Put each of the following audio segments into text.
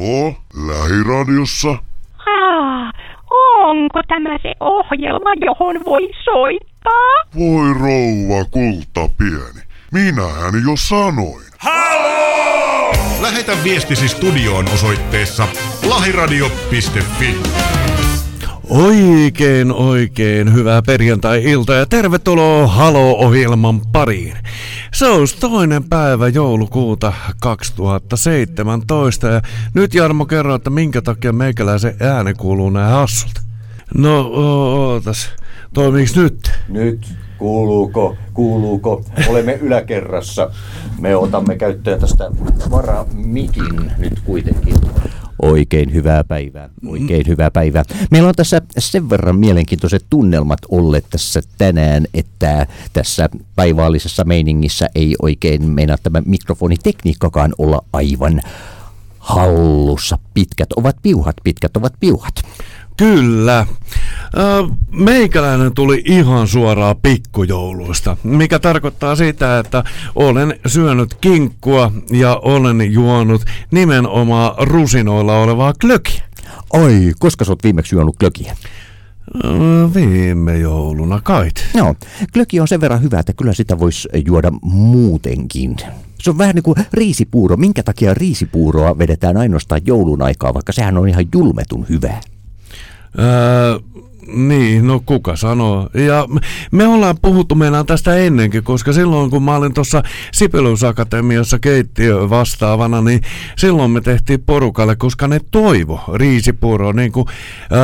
Halo, lähiradiossa? Ah, onko tämä se ohjelma, johon voi soittaa? Voi rouva kulta pieni. Minähän jo sanoin. Halo! Lähetä viestisi studioon osoitteessa lahiradio.fi. Oikein, oikein hyvää perjantai-iltaa ja tervetuloa Halo-ohjelman pariin. Se olisi toinen päivä joulukuuta 2017 ja nyt Jarmo kerro, että minkä takia meikäläisen ääni kuuluu näin hassulta. No, ootas. Toimiiks nyt? Nyt kuuluuko, kuuluuko? Olemme yläkerrassa. Me otamme käyttöön tästä varamikin nyt kuitenkin. Oikein hyvää päivää, oikein hyvää päivää. Meillä on tässä sen verran mielenkiintoiset tunnelmat olleet tässä tänään, että tässä päivällisessä meiningissä ei oikein meinaa tämä mikrofonitekniikkakaan olla aivan hallussa. Pitkät ovat piuhat, pitkät ovat piuhat. Kyllä. Meikäläinen tuli ihan suoraan pikkujouluista, mikä tarkoittaa sitä, että olen syönyt kinkkua ja olen juonut nimenomaan rusinoilla olevaa klökiä. Ai, koska sä oot viimeksi juonut klökiä? Viime jouluna kait. Joo, klöki on sen verran hyvä, että kyllä sitä voisi juoda muutenkin. Se on vähän niin kuin riisipuuro. Minkä takia riisipuuroa vedetään ainoastaan joulun aikaa, vaikka sehän on ihan julmetun hyvää? Öö, niin, no kuka sanoo. Ja me ollaan puhuttu meidän tästä ennenkin, koska silloin kun mä olin tuossa Sipeliusakatemiassa keittiö vastaavana, niin silloin me tehtiin porukalle, koska ne toivo riisipuro, niin kuin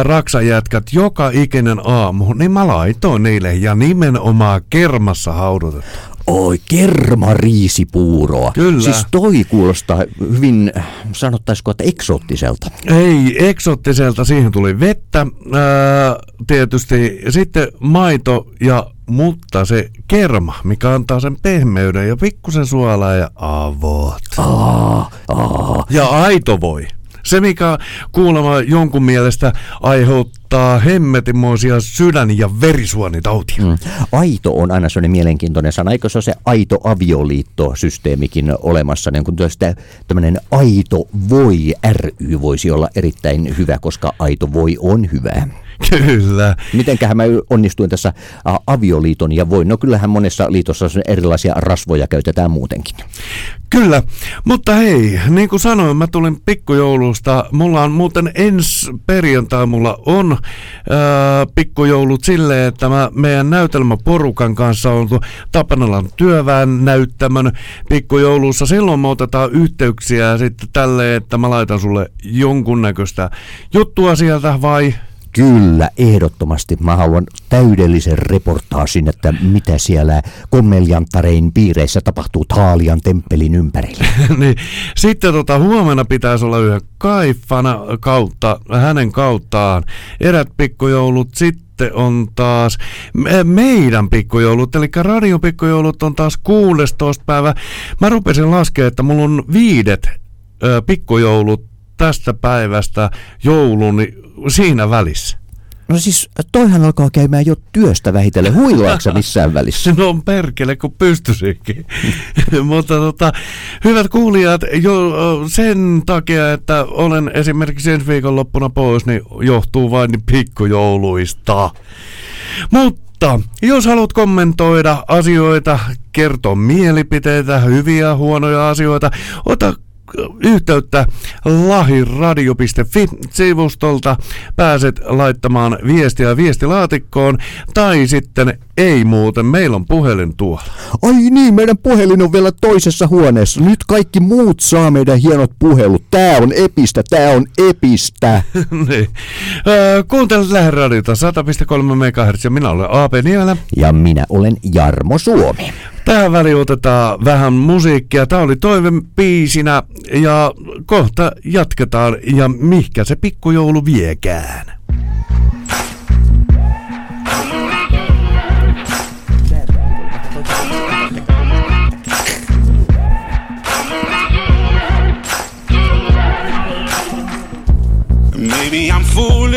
raksajätkät joka ikinen aamu, niin mä laitoin niille ja nimenomaan kermassa haudutettu. Oi, kermariisipuuroa. Kyllä. Siis toi kuulostaa hyvin, sanottaisiko, että eksoottiselta. Ei, eksoottiselta. Siihen tuli vettä ää, tietysti. Sitten maito ja mutta se kerma, mikä antaa sen pehmeyden ja pikkusen suolaa ja avot. Aa, aa. Ja aito voi. Se, mikä kuulemma jonkun mielestä aiheuttaa hemmetimoisia sydän- ja verisuonitautia. Mm. Aito on aina sellainen mielenkiintoinen sana. Eikö se ole se aito avioliittosysteemikin olemassa? Niin kun tämmöinen aito voi ry voisi olla erittäin hyvä, koska aito voi on hyvä. Kyllä. Mitenköhän mä onnistuin tässä avioliiton ja voin? No kyllähän monessa liitossa erilaisia rasvoja käytetään muutenkin. Kyllä, mutta hei, niin kuin sanoin, mä tulin pikkujoulusta. Mulla on muuten ensi perjantai, mulla on ää, pikkujoulut silleen, että mä meidän näytelmäporukan kanssa on Tapanalan työväen näyttämön pikkujoulussa. Silloin me otetaan yhteyksiä sitten tälleen, että mä laitan sulle jonkunnäköistä juttua sieltä vai Kyllä, ehdottomasti. Mä haluan täydellisen reportaasin, että mitä siellä kommeljanttarein piireissä tapahtuu Taalian temppelin ympärillä. niin, sitten tota, huomenna pitäisi olla yhden kaifana kautta, hänen kauttaan erät pikkujoulut. Sitten on taas me, meidän pikkujoulut, eli radion pikkujoulut on taas 16. päivä. Mä rupesin laskemaan, että mulla on viidet ö, pikkujoulut tästä päivästä joulun siinä välissä. No siis toihan alkaa käymään jo työstä vähitellen. Huilaaksa missään välissä? No on perkele, kun pystyisinkin. Mutta tota, hyvät kuulijat, jo sen takia, että olen esimerkiksi ensi viikonloppuna pois, niin johtuu vain pikkujouluista. Mutta jos haluat kommentoida asioita, kertoa mielipiteitä, hyviä, huonoja asioita, ota yhteyttä lahiradio.fi-sivustolta. Pääset laittamaan viestiä viestilaatikkoon tai sitten ei muuten, meillä on puhelin tuolla. Ai niin, meidän puhelin on vielä toisessa huoneessa. Nyt kaikki muut saa meidän hienot puhelut. Tää on epistä, tää on epistä. niin. Kuuntelet Läheradiota 100,3 MHz ja minä olen A.P. Niemelä. Ja minä olen Jarmo Suomi. Tähän väliin otetaan vähän musiikkia. Tämä oli toivepiisinä ja kohta jatketaan ja mihkä se pikkujoulu viekään. Maybe I'm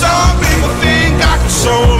Some people think I can solve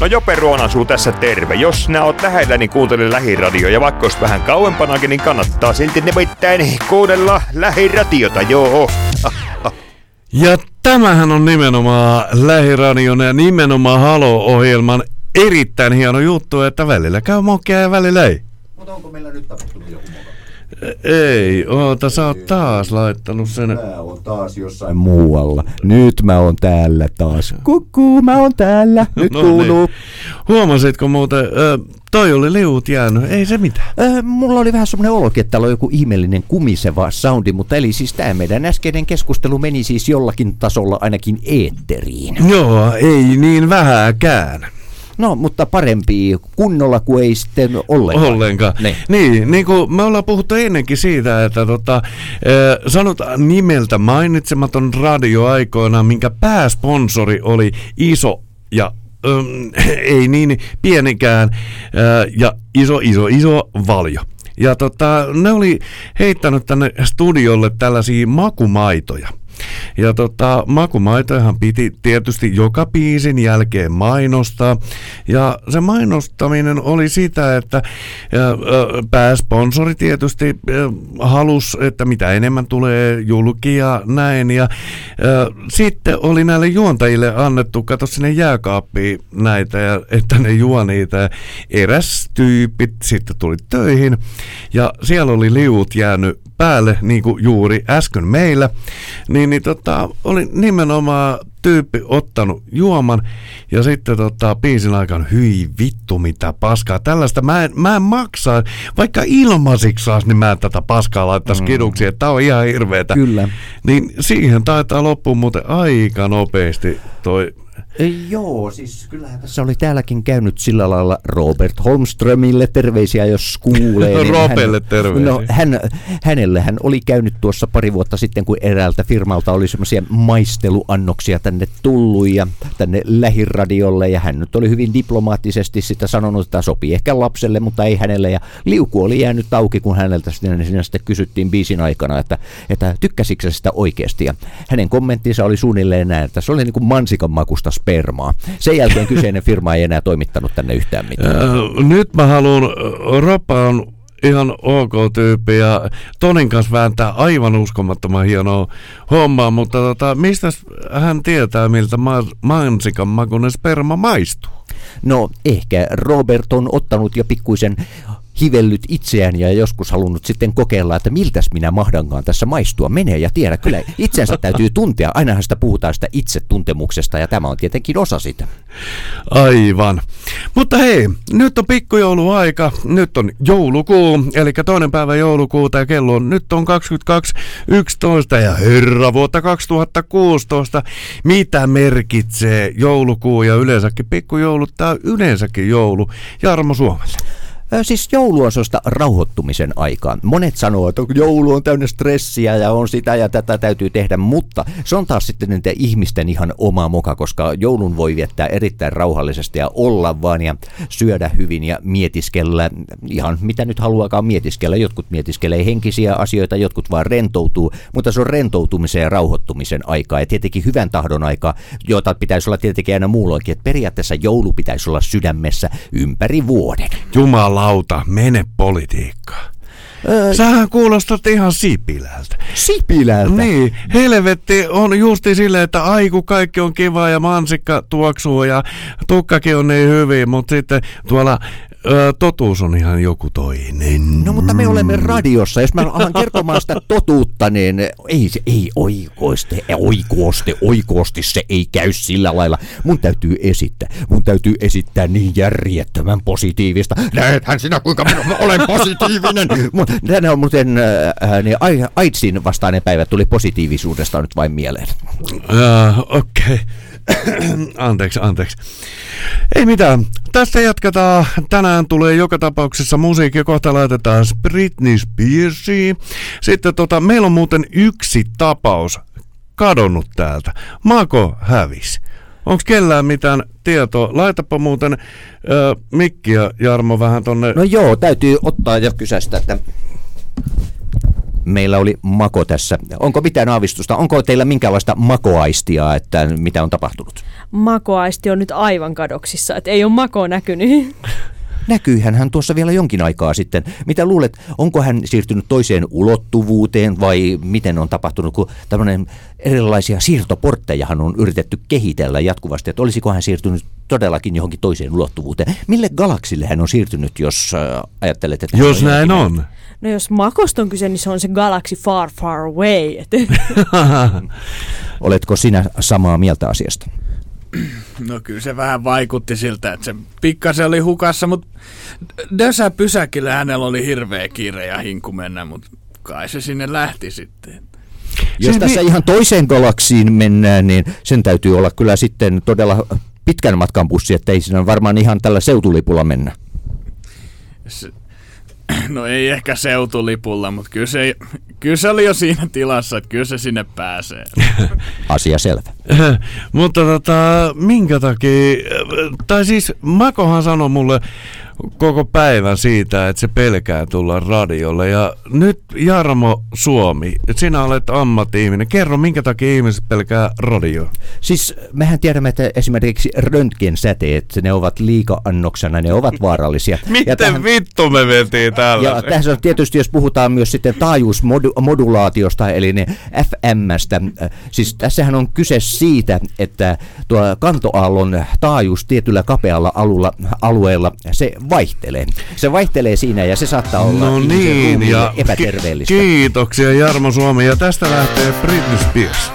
No Jope Ruonasuu tässä terve. Jos nää oot lähellä, niin kuuntele lähiradio. Ja vaikka oot vähän kauempanakin, niin kannattaa silti nimittäin kuunnella lähiradiota, joo. Ja tämähän on nimenomaan Lähiradion ja nimenomaan Halo-ohjelman erittäin hieno juttu, että välillä käy mokia ja välillä ei. Mutta onko meillä nyt tapahtunut joku moka? Ei, oota, sä oot taas laittanut sen. Mä oon taas jossain muualla. Nyt mä oon täällä taas. Kukkuu, mä oon täällä. Nyt No kuuluu. niin. Huomasitko muuten, ö, toi oli liut jäänyt, ei se mitään. Äh, mulla oli vähän semmoinen olokin, että täällä on joku ihmeellinen kumiseva soundi, mutta eli siis tämä meidän äskeinen keskustelu meni siis jollakin tasolla ainakin eetteriin. Joo, ei niin vähäkään. No, mutta parempi kunnolla kuin ei sitten ollenkaan. Ollenkaan. Ne. Niin, niin kuin me ollaan puhuttu ennenkin siitä, että tota, sanotaan nimeltä mainitsematon radio aikoinaan, minkä pääsponsori oli iso ja ähm, ei niin pienikään ja iso, iso, iso valjo. Ja tota, ne oli heittänyt tänne studiolle tällaisia makumaitoja. Ja tota, makumaitojahan piti tietysti joka biisin jälkeen mainostaa. Ja se mainostaminen oli sitä, että pääsponsori tietysti halus, että mitä enemmän tulee julki ja näin. Ja sitten oli näille juontajille annettu, kato sinne jääkaappiin näitä, ja, että ne juo niitä. Eräs tyypit sitten tuli töihin ja siellä oli liut jäänyt päälle, niin kuin juuri äsken meillä, niin, niin tota, oli nimenomaan tyyppi ottanut juoman ja sitten tota, biisin aikana, hyi vittu mitä paskaa, tällaista mä en, mä en maksaa, vaikka ilmaisiksi saas, niin mä en tätä paskaa laittaisi mm. kiduksi, että tää on ihan hirveetä. Kyllä. Niin siihen taitaa loppua muuten aika nopeasti toi Joo, siis kyllähän tässä oli täälläkin käynyt sillä lailla Robert Holmströmille terveisiä, jos kuulee. niin Ropelle hän, terveisiä. No, hän, hänelle hän oli käynyt tuossa pari vuotta sitten, kun eräältä firmalta oli semmoisia maisteluannoksia tänne tullut ja tänne lähiradiolle ja hän nyt oli hyvin diplomaattisesti sitä sanonut, että sopii ehkä lapselle, mutta ei hänelle ja liuku oli jäänyt auki, kun häneltä sitten, siinä sitten kysyttiin biisin aikana, että, että tykkäsikö sitä oikeasti ja hänen kommenttinsa oli suunnilleen näin, että se oli niin kuin mansikan makusta spermaa. Sen jälkeen kyseinen firma ei enää toimittanut tänne yhtään mitään. Nyt mä haluan, Roppa on ihan ok tyyppi ja Tonin kanssa vääntää aivan uskomattoman hienoa hommaa, mutta tota, mistä hän tietää, miltä ma- mansikan makuinen sperma maistuu? No ehkä Robert on ottanut jo pikkuisen hivellyt itseään ja joskus halunnut sitten kokeilla, että miltäs minä mahdankaan tässä maistua. Menee ja tiedä, kyllä itsensä täytyy tuntea. Ainahan sitä puhutaan sitä itsetuntemuksesta ja tämä on tietenkin osa sitä. Aivan. Mutta hei, nyt on pikkujouluaika, nyt on joulukuu, eli toinen päivä joulukuuta ja kello on, nyt on 22.11 ja herra vuotta 2016. Mitä merkitsee joulukuu ja yleensäkin pikkujoulut tai yleensäkin joulu Jarmo Suomelle? Siis joulu on sellaista rauhoittumisen aikaa. Monet sanoo, että joulu on täynnä stressiä ja on sitä ja tätä täytyy tehdä, mutta se on taas sitten niiden ihmisten ihan oma moka, koska joulun voi viettää erittäin rauhallisesti ja olla vaan ja syödä hyvin ja mietiskellä ihan mitä nyt haluakaan mietiskellä. Jotkut mietiskelee henkisiä asioita, jotkut vaan rentoutuu, mutta se on rentoutumisen ja rauhoittumisen aikaa ja tietenkin hyvän tahdon aikaa, jota pitäisi olla tietenkin aina muulloinkin, että periaatteessa joulu pitäisi olla sydämessä ympäri vuoden. Jumalauta, mene politiikkaan. Sähän kuulostat ihan Sipilältä. Sipilältä. Niin, helvetti on justi silleen, että aiku kaikki on kiva ja mansikka tuoksuu ja tukkakin on niin hyvin, mutta sitten tuolla ö, totuus on ihan joku toinen. No mutta me olemme radiossa, jos mä alan kertomaan sitä totuutta, niin ei se, ei oikoiste, oikooste, oikoosti se ei käy sillä lailla. Mun täytyy esittää, mun täytyy esittää niin järjettömän positiivista. Näethän sinä kuinka minä olen positiivinen. Tänään on muuten äh, niin ai- AIDSin vastainen päivä tuli positiivisuudesta nyt vain mieleen. Äh, Okei. anteeksi, anteeksi. Ei mitään. Tästä jatketaan. Tänään tulee joka tapauksessa musiikki. Kohta laitetaan Britney Spearsia. Sitten tota, meillä on muuten yksi tapaus kadonnut täältä. Mako hävis. Onko kellään mitään tietoa? Laitapa muuten Mikki ja Jarmo vähän tonne. No joo, täytyy ottaa ja kysästä, että meillä oli mako tässä. Onko mitään aavistusta? Onko teillä minkäänlaista makoaistia, että mitä on tapahtunut? Makoaisti on nyt aivan kadoksissa, että ei ole makoa näkynyt. Näkyyhän hän tuossa vielä jonkin aikaa sitten. Mitä luulet, onko hän siirtynyt toiseen ulottuvuuteen vai miten on tapahtunut, kun tämmöinen erilaisia siirtoporttejahan on yritetty kehitellä jatkuvasti, että olisiko hän siirtynyt todellakin johonkin toiseen ulottuvuuteen. Mille galaksille hän on siirtynyt, jos äh, ajattelet, että... Jos näin on. No jos makosta on kyse, niin se on se Galaxy Far Far Away. Et Oletko sinä samaa mieltä asiasta? No kyllä se vähän vaikutti siltä, että se pikkasen oli hukassa, mutta Dösä pysäkillä hänellä oli hirveä kiire ja hinku mennä, mutta kai se sinne lähti sitten. Jos Se tässä vi- ihan toiseen galaksiin mennään, niin sen täytyy olla kyllä sitten todella pitkän matkan bussi, että ei siinä varmaan ihan tällä seutulipulla mennä. Se, no ei ehkä seutulipulla, mutta kyllä se, kyllä se oli jo siinä tilassa, että kyllä se sinne pääsee. Asia selvä. Mutta tota, minkä takia, tai siis Makohan sanoi mulle koko päivän siitä, että se pelkää tulla radiolle. Ja nyt Jarmo Suomi, sinä olet ammatti-ihminen. Kerro, minkä takia ihmiset pelkää radioa? Siis mehän tiedämme, että esimerkiksi röntgensäteet, ne ovat liika-annoksena, ne ovat vaarallisia. Miten tähän- vittu me mentiin täällä? Ja tässä on tietysti, jos puhutaan myös sitten taajuusmodulaatiosta, eli ne FMstä, siis tässähän on kyse siitä, että tuo kantoaallon taajuus tietyllä kapealla alulla, alueella, se vaihtelee. Se vaihtelee siinä ja se saattaa olla No niin, ja epäterveellistä. ki- kiitoksia Jarmo Suomi. Ja tästä lähtee Britney Spears.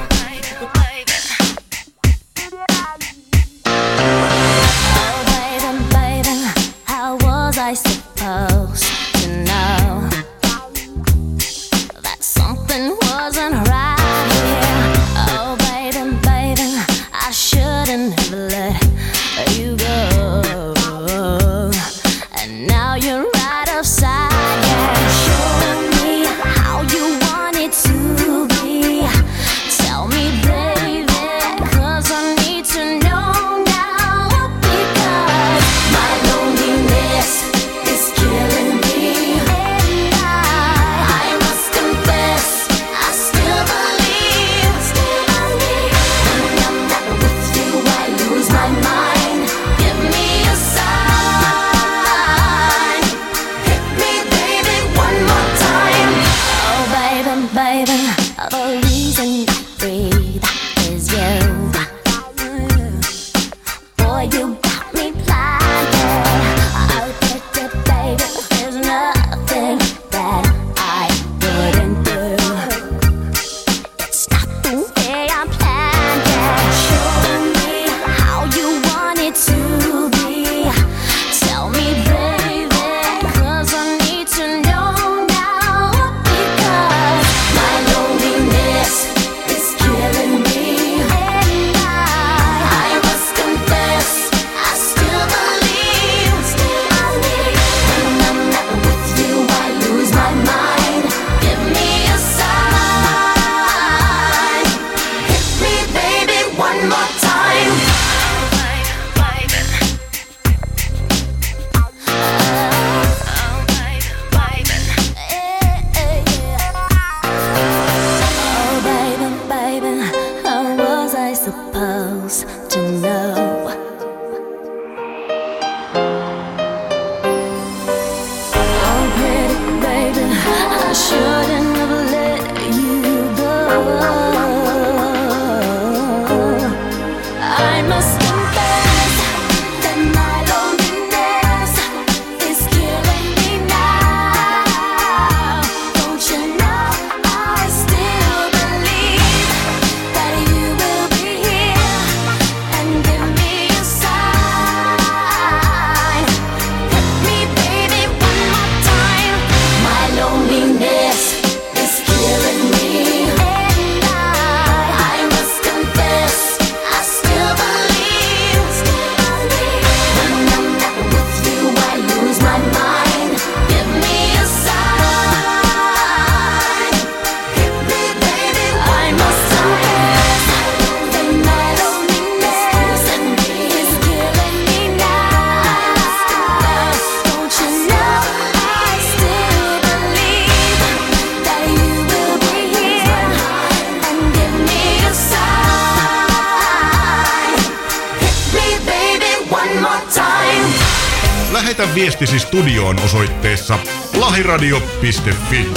Studioon osoitteessa lahiradio.fi.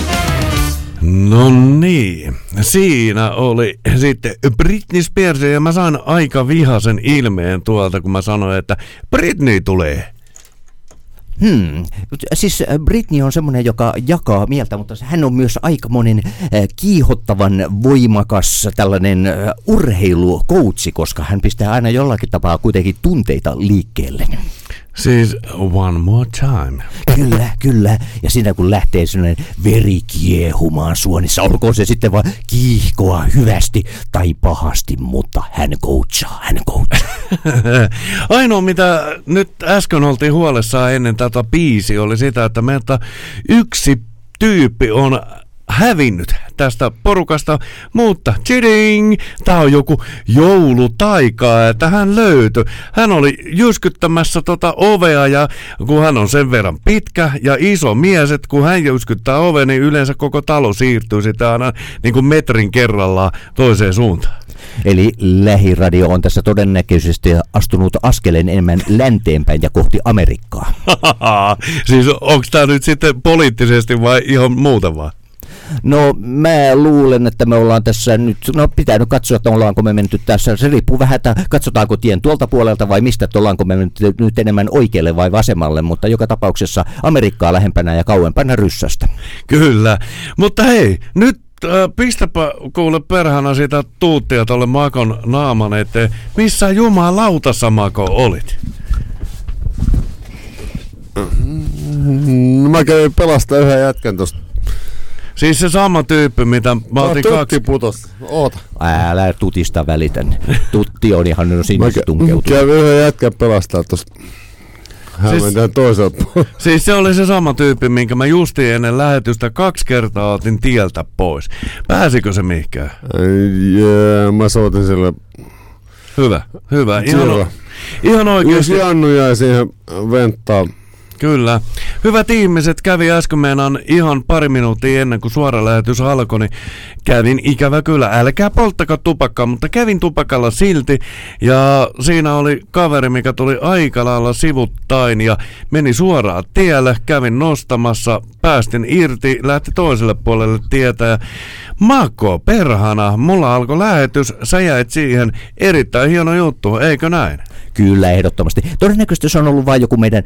No niin, siinä oli sitten Britney Spears ja mä sain aika vihasen ilmeen tuolta, kun mä sanoin, että Britney tulee. Hmm. Siis äh, Britney on semmoinen, joka jakaa mieltä, mutta hän on myös aikamoinen äh, kiihottavan voimakas tällainen äh, urheilukoutsi, koska hän pistää aina jollakin tapaa kuitenkin tunteita liikkeelle. Siis one more time. Kyllä, kyllä. Ja siinä kun lähtee sellainen veri kiehumaan suonissa, olkoon se sitten vaan kiihkoa hyvästi tai pahasti, mutta hän coachaa, hän coachaa. Ainoa mitä nyt äsken oltiin huolessaan ennen tätä biisi oli sitä, että meiltä yksi tyyppi on hävinnyt tästä porukasta, mutta chiding, tää on joku joulutaika, että hän löytyi. Hän oli jyskyttämässä tota ovea ja kun hän on sen verran pitkä ja iso mies, että kun hän jyskyttää ovea, niin yleensä koko talo siirtyy sitä aina niin kuin metrin kerrallaan toiseen suuntaan. Eli lähiradio on tässä todennäköisesti astunut askeleen enemmän länteenpäin ja kohti Amerikkaa. siis onko tämä nyt sitten poliittisesti vai ihan muuta vaan? No mä luulen, että me ollaan tässä nyt, no pitää nyt katsoa, että ollaanko me menty tässä, se riippuu vähän, että katsotaanko tien tuolta puolelta vai mistä, että ollaanko me menty nyt enemmän oikealle vai vasemmalle, mutta joka tapauksessa Amerikkaa lähempänä ja kauempana ryssästä. Kyllä, mutta hei, nyt äh, pistäpä kuule perhana sitä tuuttia tolle Makon naaman eteen. Missä jumalautassa Mako olit? Mm, Mä kävin pelastaa yhden jätkän tosta. Siis se sama tyyppi, mitä mä otin tutti kaksi... putos. Oota. Älä tutista välitän. Tutti on ihan no sinne Mä se kä- tunkeutuu. kävin yhden jätkän pelastaa tosta. Hän Siis- siis... Siis se oli se sama tyyppi, minkä mä justi ennen lähetystä kaksi kertaa otin tieltä pois. Pääsikö se mihinkään? Jee, mä soitin sille. Hyvä, hyvä. Ihan, Hyvä. ihan Jos oikeesti. Jannu jäi siihen venttaan. Kyllä. Hyvät ihmiset, kävi äsken meinaan ihan pari minuuttia ennen kuin suora lähetys alkoi, niin kävin ikävä kyllä. Älkää polttako tupakkaa, mutta kävin tupakalla silti. Ja siinä oli kaveri, mikä tuli aika lailla sivuttain ja meni suoraan tielle. Kävin nostamassa, päästin irti, lähti toiselle puolelle tietä ja Mako, perhana, mulla alkoi lähetys, sä jäit siihen. Erittäin hieno juttu, eikö näin? Kyllä, ehdottomasti. Todennäköisesti se on ollut vain joku meidän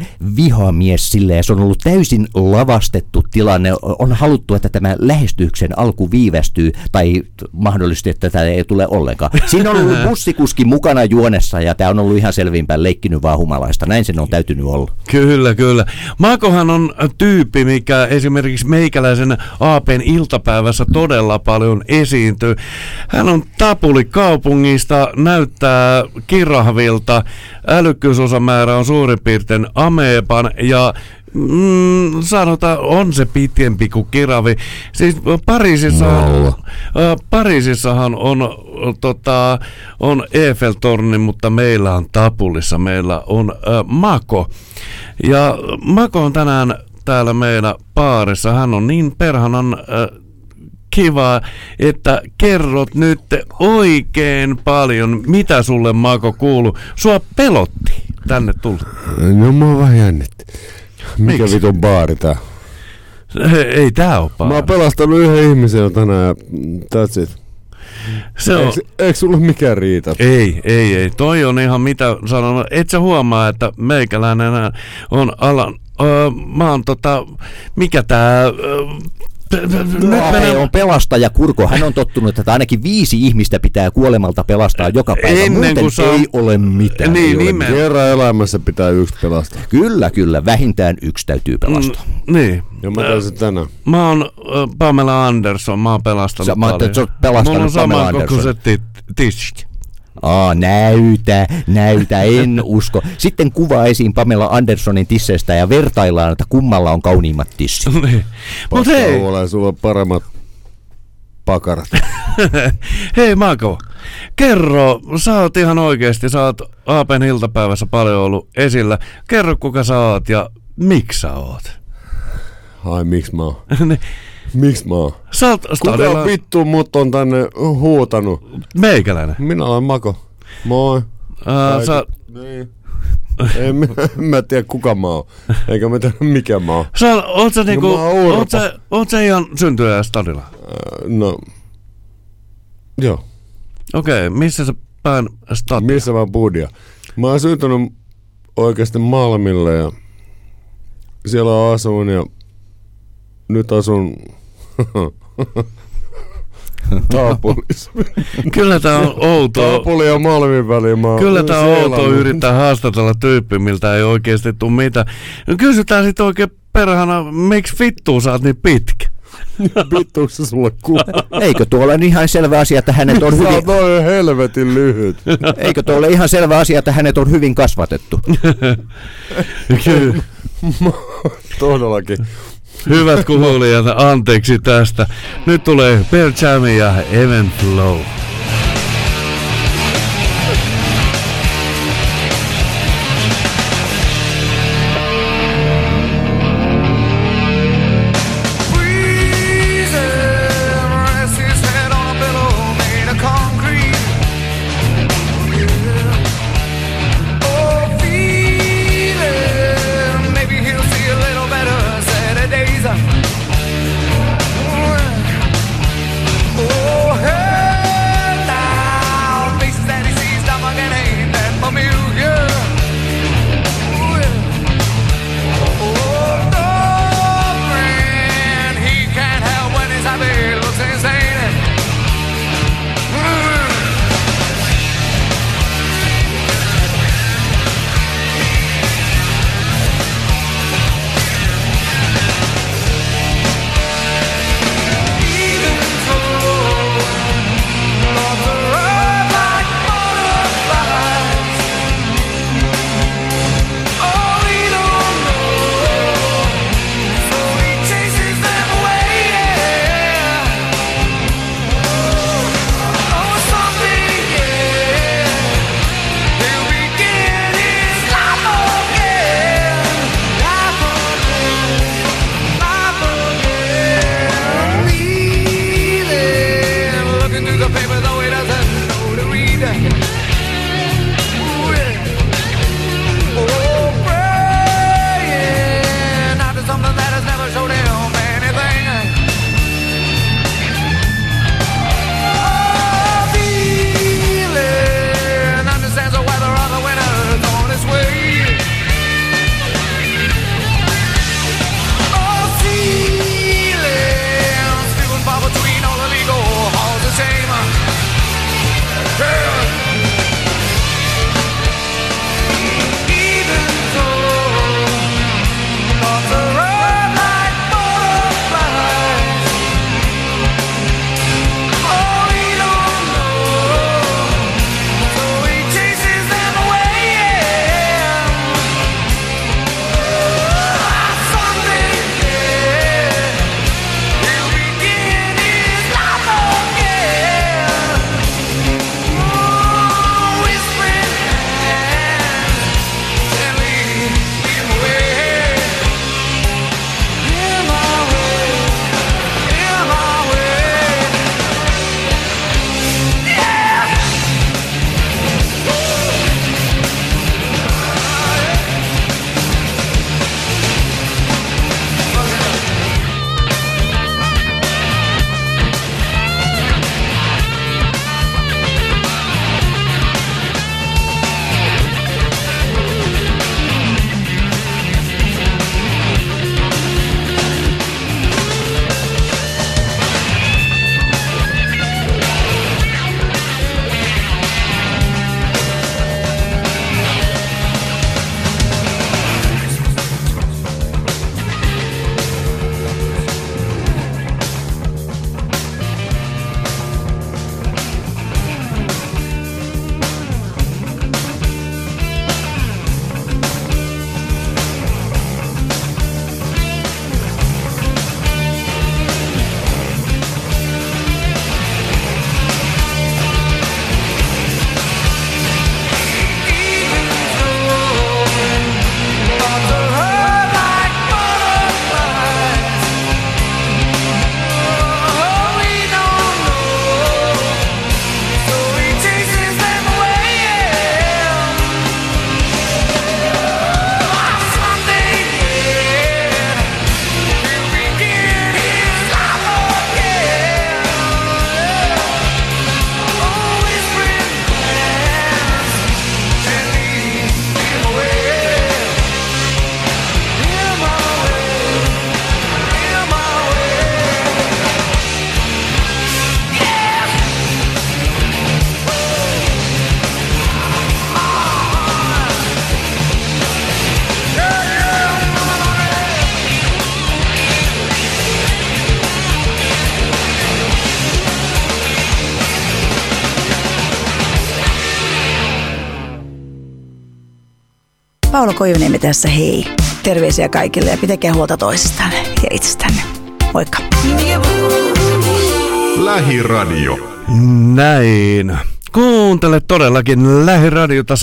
vihamies sille ja se on ollut täysin lavastettu tilanne. On haluttu, että tämä lähestyksen alku viivästyy tai mahdollisesti, että tämä ei tule ollenkaan. Siinä on ollut bussikuski mukana juonessa ja tämä on ollut ihan selvimpään leikkinyt vaan humalaista. Näin sen on täytynyt olla. Kyllä, kyllä. Makohan on tyyppi, mikä esimerkiksi meikäläisen Aapen iltapäivässä todella paljon esiintyy. Hän on Tapuli kaupungista, näyttää kirahvilta, älykkyysosamäärä on suurin piirtein ameepan ja Mm, sanotaan, on se pitempi kuin kiravi. Siis Pariisissahan, Nolla. äh, Pariisissahan on, tota, on Eiffel-torni, mutta meillä on Tapulissa, meillä on äh, Mako. Ja Mako on tänään täällä meillä paarissa. Hän on niin perhanan äh, kiva, että kerrot nyt oikein paljon, mitä sulle Mako kuuluu. Sua pelotti tänne tulla. No mä oon vähän jännitti. Mikä Miksi? vitun baari tää? Ei tää oo Mä oon pelastanut yhden ihmisen jo tänään ja that's it. Se on, Eikö, eikö sulle mikään riitä? Ei, ei, ei. Toi on ihan mitä sanon. Et sä huomaa, että meikäläinen on alan... Öö, mä oon tota... Mikä tää... Öö, menee- on pelastaja Kurko. Hän on tottunut, että ainakin viisi ihmistä pitää kuolemalta pelastaa joka päivä. Ennen Muuten kuin saa- ei ole mitään. Niin, ei ole Kerran elämässä pitää yksi pelastaa. Kyllä, kyllä. Vähintään yksi täytyy pelastaa. Mm, niin. Ja mä taisin tänään. Mä oon Pamela Anderson, mä oon pelastanut Sä- mä sä paljon. oot pelastanut Mulla on sama Pamela kokoiset tissit. Aa, näytä, näytä, en usko. Sitten kuva esiin Pamela Andersonin tisseistä ja vertaillaan, että kummalla on kauniimmat tissit. Niin. Mut hei, sulla on paremmat pakarat. hei Mako, kerro, sä oot ihan oikeesti, sä oot Aapen iltapäivässä paljon ollut esillä. Kerro kuka sä oot ja miksi sä oot. Ai, miksi mä oon? Miksi mä oon? sä oot Kuka stadilla vittu mut on tänne huutanut? meikäläinen. Minä olen Mako. Moi. Ää, sä, Niin. En, mä- en mä tiedä kuka mä oon. Eikä mä tiedä mikä mä oon. sä, oot sä niinku, mä oon Urpo. oot sä, oot sä ihan syntyjä stadilla? Äh, No. Joo. Okei, okay, missä sä päin stad? Missä mä budia? Mä oon syntynyt oikeasti Malmille ja siellä asun ja nyt asun Taapulissa. Kyllä tää on outoa. Taapuli ja Malmin oon Kyllä tää on outoa seilannut. yrittää haastatella tyyppi, miltä ei oikeesti tuu mitään. No kysytään sit oikein perhana, miksi vittu sä oot niin pitkä? Vittuuko se sulle kuva? Eikö tuo ole ihan selvä asia, että hänet on Sä hyvin... oot noin helvetin lyhyt. Eikö tuo ole ihan selvä asia, että hänet on hyvin kasvatettu? Kyllä. Todellakin. Hyvät kuulijat, anteeksi tästä. Nyt tulee Pearl Jam ja Event Flow. Paula Koivuniemi tässä hei. Terveisiä kaikille ja pitäkää huolta toisistanne ja itsestänne. Moikka. Lähiradio. Näin. Kuuntele todellakin lähiradiota 100,3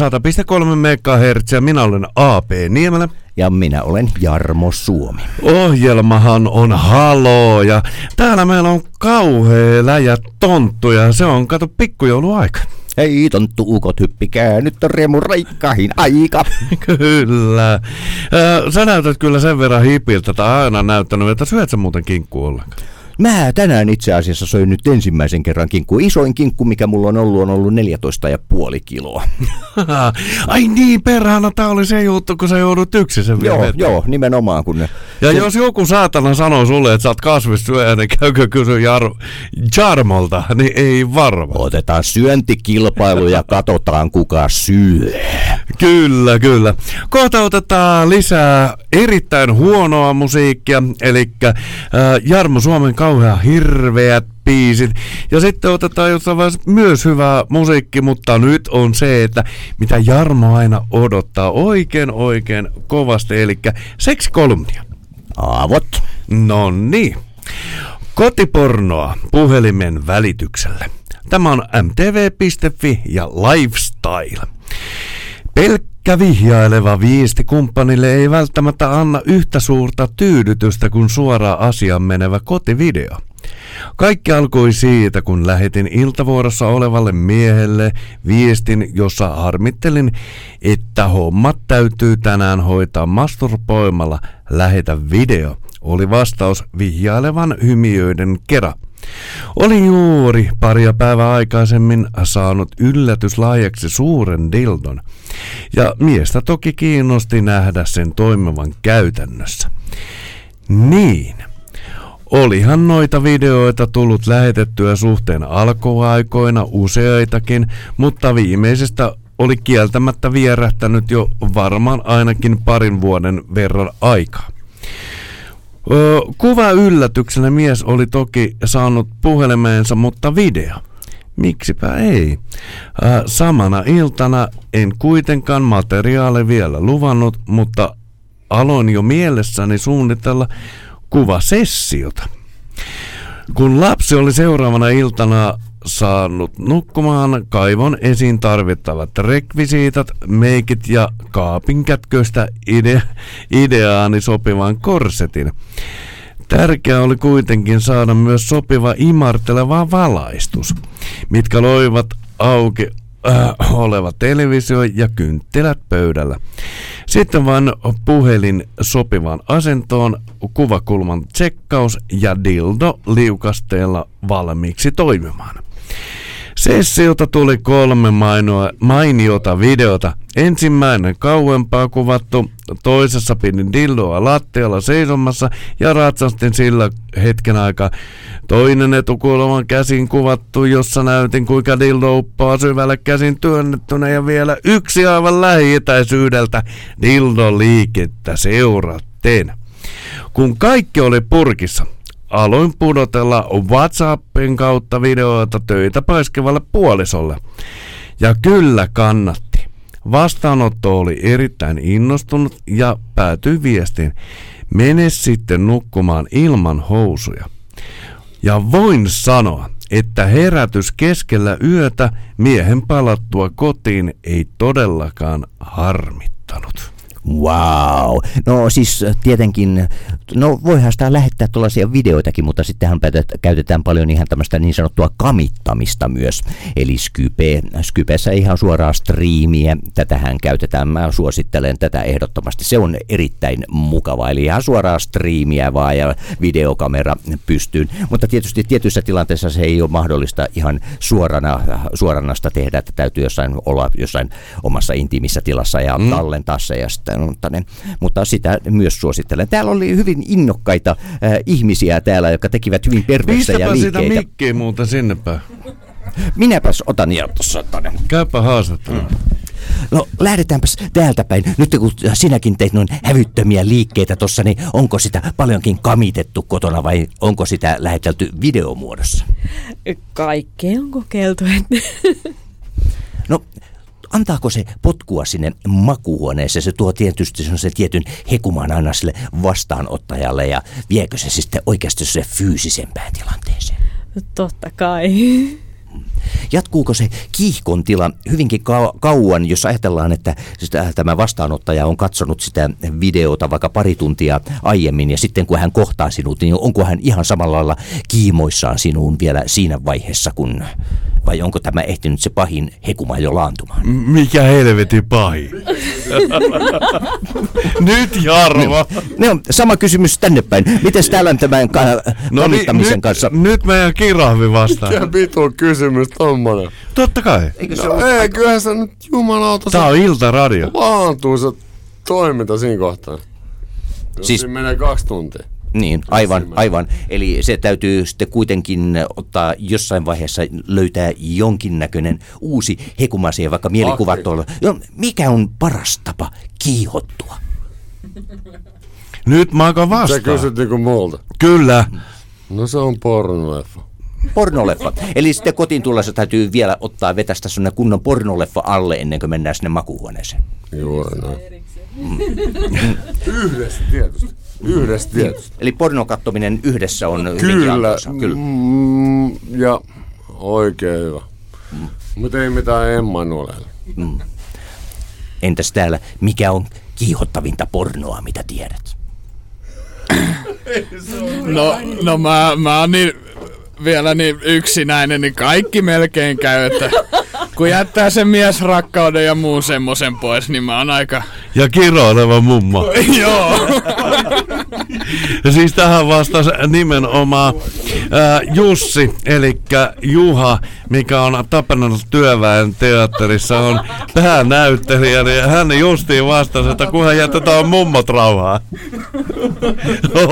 MHz. Minä olen AP Niemelä. Ja minä olen Jarmo Suomi. Ohjelmahan on Halo ja täällä meillä on kauhea läjä tonttuja. Se on, kato, pikkujouluaika. Hei tonttu ukot hyppikää, nyt on Remu Raikkahin aika. Kyllä. Sä näytät kyllä sen verran hipiltä tai aina näyttänyt, että syöt sä muuten kinkku ollenkaan. Mä tänään itse asiassa söin nyt ensimmäisen kerran kinkku. Isoin kinkku, mikä mulla on ollut, on ollut 14,5 kiloa. Ai niin, perhana, tää oli se juttu, kun sä joudut yksin sen joo, vetämään. joo, nimenomaan. Kun ne, Ja jos joku saatana sanoo sulle, että sä oot kasvissyöjä, niin käykö kysy Jar- Jarmolta, niin ei varma. Otetaan syöntikilpailu ja katsotaan kuka syö. Kyllä, kyllä. Kohta otetaan lisää erittäin huonoa musiikkia, eli äh, Jarmo Suomen kauhean hirveät biisit. Ja sitten otetaan jossain vaiheessa myös hyvää musiikki, mutta nyt on se, että mitä Jarmo aina odottaa oikein oikein kovasti, eli seksikolumnia. Aavot. No niin. Kotipornoa puhelimen välityksellä. Tämä on mtv.fi ja lifestyle. Pelkkä vihjaileva viesti kumppanille ei välttämättä anna yhtä suurta tyydytystä kuin suoraan asiaan menevä kotivideo. Kaikki alkoi siitä, kun lähetin iltavuorossa olevalle miehelle viestin, jossa harmittelin, että hommat täytyy tänään hoitaa masturboimalla. Lähetä video, oli vastaus vihjailevan hymiöiden kera. Olin juuri paria päivää aikaisemmin saanut yllätyslahjaksi suuren dildon, ja miestä toki kiinnosti nähdä sen toimivan käytännössä. Niin, Olihan noita videoita tullut lähetettyä suhteen alkuaikoina useitakin, mutta viimeisestä oli kieltämättä vierähtänyt jo varmaan ainakin parin vuoden verran aikaa. Kuva yllätyksenä mies oli toki saanut puhelimeensa, mutta video. Miksipä ei? Samana iltana en kuitenkaan materiaali vielä luvannut, mutta aloin jo mielessäni suunnitella kuvasessiota. Kun lapsi oli seuraavana iltana saanut nukkumaan, kaivon esiin tarvittavat rekvisiitat, meikit ja kaapin kätköistä ide- ideaani sopivan korsetin. Tärkeää oli kuitenkin saada myös sopiva imarteleva valaistus, mitkä loivat auki äh, oleva televisio ja kynttilät pöydällä. Sitten vain puhelin sopivaan asentoon, kuvakulman tsekkaus ja dildo liukasteella valmiiksi toimimaan. Sessiota tuli kolme mainoa, mainiota videota. Ensimmäinen kauempaa kuvattu, toisessa pidin dildoa lattialla seisomassa ja ratsastin sillä hetken aikaa. Toinen etukulman käsin kuvattu, jossa näytin kuinka dildo uppaa syvälle käsin työnnettynä ja vielä yksi aivan lähietäisyydeltä dildo liikettä seuraten. Kun kaikki oli purkissa, aloin pudotella WhatsAppin kautta videoita töitä paiskevalle puolisolle. Ja kyllä kannatti. Vastaanotto oli erittäin innostunut ja päätyi viestiin. Mene sitten nukkumaan ilman housuja. Ja voin sanoa, että herätys keskellä yötä miehen palattua kotiin ei todellakaan harmittanut. Wow. No siis äh, tietenkin, no voihan sitä lähettää tuollaisia videoitakin, mutta sittenhän käytetään paljon ihan tämmöistä niin sanottua kamittamista myös. Eli Skype, Skypessä ihan suoraa striimiä, tätähän käytetään, mä suosittelen tätä ehdottomasti. Se on erittäin mukava, eli ihan suoraa striimiä vaan ja videokamera pystyyn. Mutta tietysti tietyissä tilanteissa se ei ole mahdollista ihan suorana, suoranasta tehdä, että täytyy jossain olla jossain omassa intiimissä tilassa ja mm. tallentaa se ja sitten, mutta, ne, mutta sitä myös suosittelen. Täällä oli hyvin innokkaita äh, ihmisiä täällä, jotka tekivät hyvin perversiä Pistäpä sitä liikkeitä. mikkiä muuta sinne päin. Minäpäs otan ja tuossa tonne. Käypä haastattelu. No lähdetäänpäs täältä päin. Nyt kun sinäkin teit noin hävyttömiä liikkeitä tossa, niin onko sitä paljonkin kamitettu kotona vai onko sitä lähetelty videomuodossa? Kaikkea on kokeiltu. että- antaako se potkua sinne makuuhuoneeseen? Se tuo tietysti sen tietyn hekuman aina sille vastaanottajalle ja viekö se sitten oikeasti se fyysisempään tilanteeseen? Totta kai. Jatkuuko se kiihkon tila hyvinkin kau- kauan, jos ajatellaan, että sitä, tämä vastaanottaja on katsonut sitä videota vaikka pari tuntia aiemmin ja sitten kun hän kohtaa sinut, niin onko hän ihan samalla lailla kiimoissaan sinuun vielä siinä vaiheessa, kun, vai onko tämä ehtinyt se pahin hekuma jo laantumaan? Mikä helvetin pahi? Nyt Jarmo. Ne on sama kysymys tänne päin. Miten täällä tämän ka- No niin, kavittamisen nyt, kanssa? nyt meidän kirahvi vastaa. Mikä vitu kysymys tommonen? Totta kai. no, ei, kyllähän se nyt jumalauta. Tää on iltaradio. Laantuisa toiminta siinä kohtaa. Jos Siis- siis... siinä menee kaksi tuntia. Niin, aivan, aivan. Eli se täytyy sitten kuitenkin ottaa jossain vaiheessa löytää jonkinnäköinen uusi hekuma siihen, vaikka mielikuvat olla. No, mikä on paras tapa kiihottua? Nyt mä alkan Sä vastaa. kysyt niinku multa. Kyllä. No se on pornoleffa. Pornoleffa. Eli sitten kotiin tullessa täytyy vielä ottaa vetästä sellainen kunnon pornoleffa alle ennen kuin mennään sinne makuuhuoneeseen. Juuri näin. Yhdessä tietysti. Yhdessä tietysti. Eli pornokattominen yhdessä on Kyllä. Kyllä. Mm, ja oikein hyvä. Mutta ei mitään Emmanuelille. Mm. Entäs täällä, mikä on kiihottavinta pornoa, mitä tiedät? No, no mä, mä oon niin, vielä niin yksinäinen, niin kaikki melkein käy, että kun jättää sen miesrakkauden ja muun semmoisen pois, niin mä oon aika... Ja kiroileva mummo. Joo. Ja siis tähän vastasi nimenomaan ää, Jussi, eli Juha, mikä on Tapanan työväen teatterissa, on päänäyttelijä, niin hän justiin vastasi, että kunhan jätetään mummot rauhaan.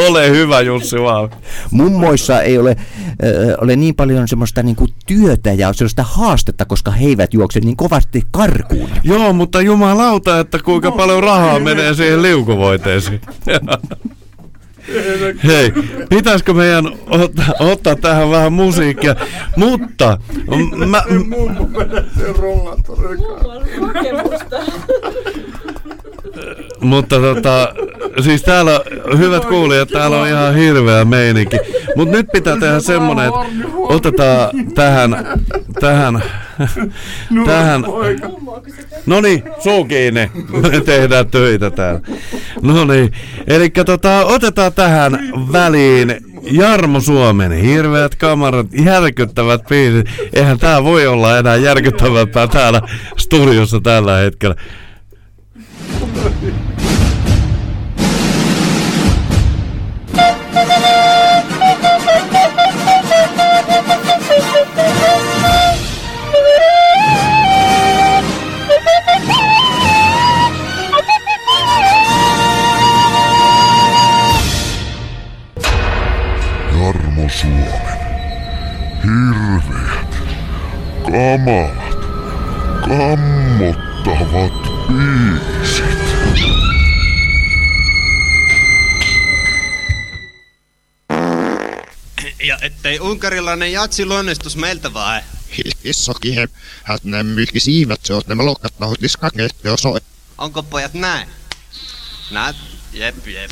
Ole hyvä Jussi vaan. Mummoissa ei ole, äh, ole niin paljon semmoista niinku työtä ja sellaista haastetta, koska he eivät juokse niin kovasti karkuun. Joo, mutta jumalauta, että kuinka paljon rahaa menee siihen liukuvoiteisiin. Hei, pitäisikö meidän ottaa, ottaa tähän vähän musiikkia? Mutta m- mä, mutta tota, siis täällä, hyvät kuulijat, täällä on ihan hirveä meininki. Mutta nyt pitää tehdä semmonen, että otetaan tähän, tähän, tähän. No niin, suu kiinni. Me tehdään töitä täällä. No niin, eli tota, otetaan tähän väliin Jarmo Suomen hirveät kamarat, järkyttävät biisit. Eihän tää voi olla enää järkyttävämpää täällä studiossa tällä hetkellä. Kamalat, kammottavat biisit. Ja ettei unkarilainen jatsi luonnistus meiltä vai? Hissakin he, att ne mycket siivet så att ne lockattaa diskakeet ja so. Onko pojat näin? Näet? Jep, jep.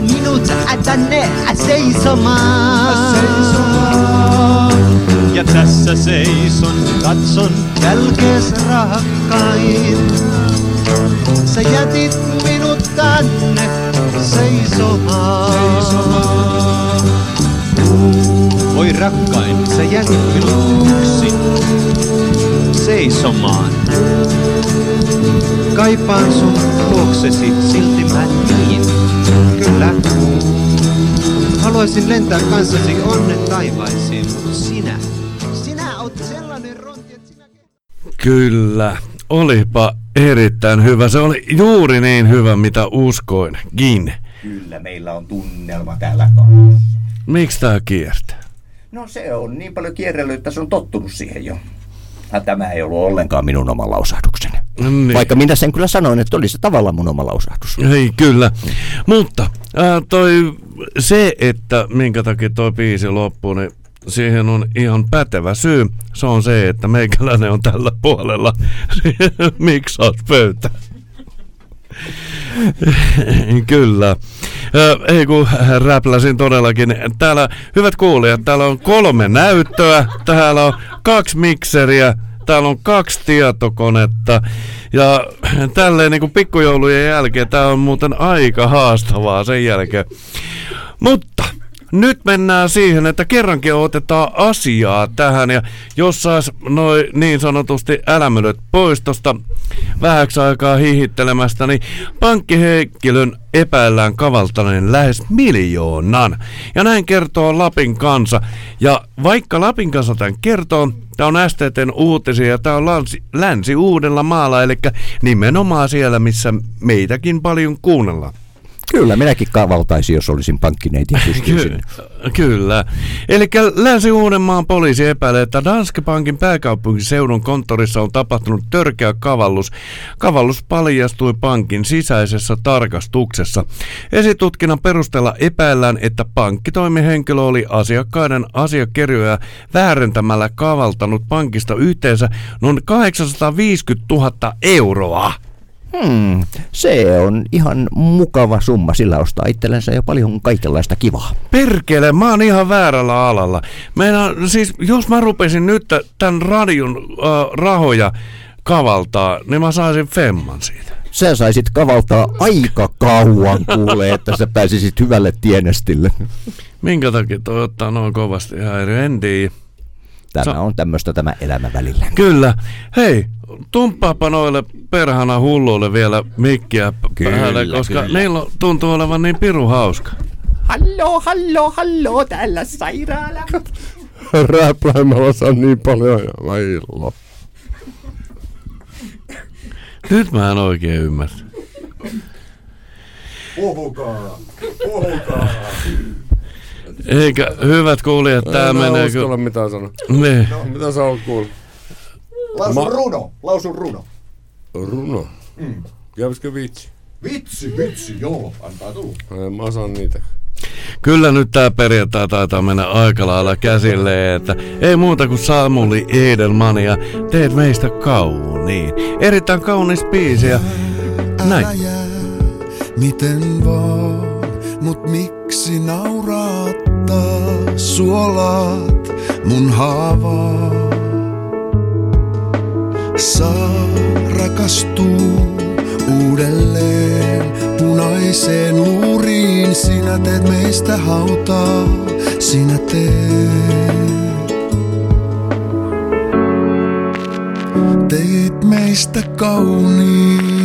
Minut tänne seisomaan. Seisomaan. Ja tässä seison, katson jälkees rakkain. Sä jätit minut tänne seisomaan. seisomaan. Voi rakkain, sä jätit minut yksin seisomaan. Kaipaan sun luoksesi, silti mä niin, kyllä. haluaisin lentää kanssasi onnen taivaisiin, mutta sinä, sinä oot sellainen ronti, että sinä... Kyllä, olipa erittäin hyvä. Se oli juuri niin hyvä, mitä uskoinkin. Kyllä, meillä on tunnelma täällä kanssa. Miksi tää kiertää? No se on niin paljon kierrellyt, että se on tottunut siihen jo. Ja Tämä ei ollut ollenkaan minun oma lausahdukseni. Niin. Vaikka minä sen kyllä sanoin, että oli se tavallaan mun oma lausahdus. Ei, kyllä. Mutta ää, toi, se, että minkä takia toi biisi loppuu, niin siihen on ihan pätevä syy. Se on se, että meikäläinen on tällä puolella miksaat pöytä. Kyllä. Ei kun räpläsin todellakin. Täällä, hyvät kuulijat, täällä on kolme näyttöä, täällä on kaksi mikseriä, täällä on kaksi tietokonetta. Ja tälleen niin kuin pikkujoulujen jälkeen, tää on muuten aika haastavaa sen jälkeen. Mutta nyt mennään siihen, että kerrankin otetaan asiaa tähän ja jos sais noin niin sanotusti älämölöt pois tosta vähäksi aikaa hihittelemästä, niin pankkihenkilön epäillään kavaltaneen lähes miljoonan. Ja näin kertoo Lapin kansa. Ja vaikka Lapin kansa tämän kertoo, tämä on STTn uutisia ja tämä on Länsi, Länsi-Uudella maalla, eli nimenomaan siellä, missä meitäkin paljon kuunnellaan. Kyllä, minäkin kavaltaisin, jos olisin pankkineiti. Ky- kyllä. Eli Länsi-Uudenmaan poliisi epäilee, että Danske Bankin pääkaupunkiseudun konttorissa on tapahtunut törkeä kavallus. Kavallus paljastui pankin sisäisessä tarkastuksessa. Esitutkinnan perusteella epäillään, että pankkitoimihenkilö oli asiakkaiden asiakirjoja väärentämällä kavaltanut pankista yhteensä noin 850 000 euroa. Hmm, se on ihan mukava summa. Sillä ostaa itsellensä jo paljon kaikenlaista kivaa. Perkele, mä oon ihan väärällä alalla. Meina, siis jos mä rupesin nyt tämän radion äh, rahoja kavaltaa, niin mä saisin femman siitä. Sä saisit kavaltaa aika kauan kuulee, että sä pääsisit hyvälle tienestille. Minkä takia toi ottaa noin kovasti häiriö? Tämä on tämmöistä tämä elämä välillä. Kyllä. Hei, tumppaapa noille perhana hulluille vielä mikkiä Kyllä, päälle, koska kyllä. niillä on- tuntuu olevan niin piru hauska. Hallo, hallo, hallo, täällä sairaala. Räpläämällä saa niin paljon ja vailla. Nyt mä en oikein ymmärrä. Puhukaa, puhukaa. Eikä, hyvät kuulijat, tää en mä menee uskalla mitään sanoa. Niin. No, mitä sä oot kuullut? Lausu Ma- runo, lausu runo. Runo? Mm. Kävisikö vitsi? Vitsi, vitsi, joo, antaa tulla. En mä osaan niitä. Kyllä nyt tää perjantai taitaa mennä aika lailla käsille, että ei muuta kuin Samuli Edelman ja teet meistä kauniin. Erittäin kaunis biisi ja näin. Miten vaan, mut miksi nauraattaa suolaat mun haavaa? Saa rakastuu uudelleen punaiseen luuriin. Sinä teet meistä hautaa, sinä teet. Teit meistä kauniin.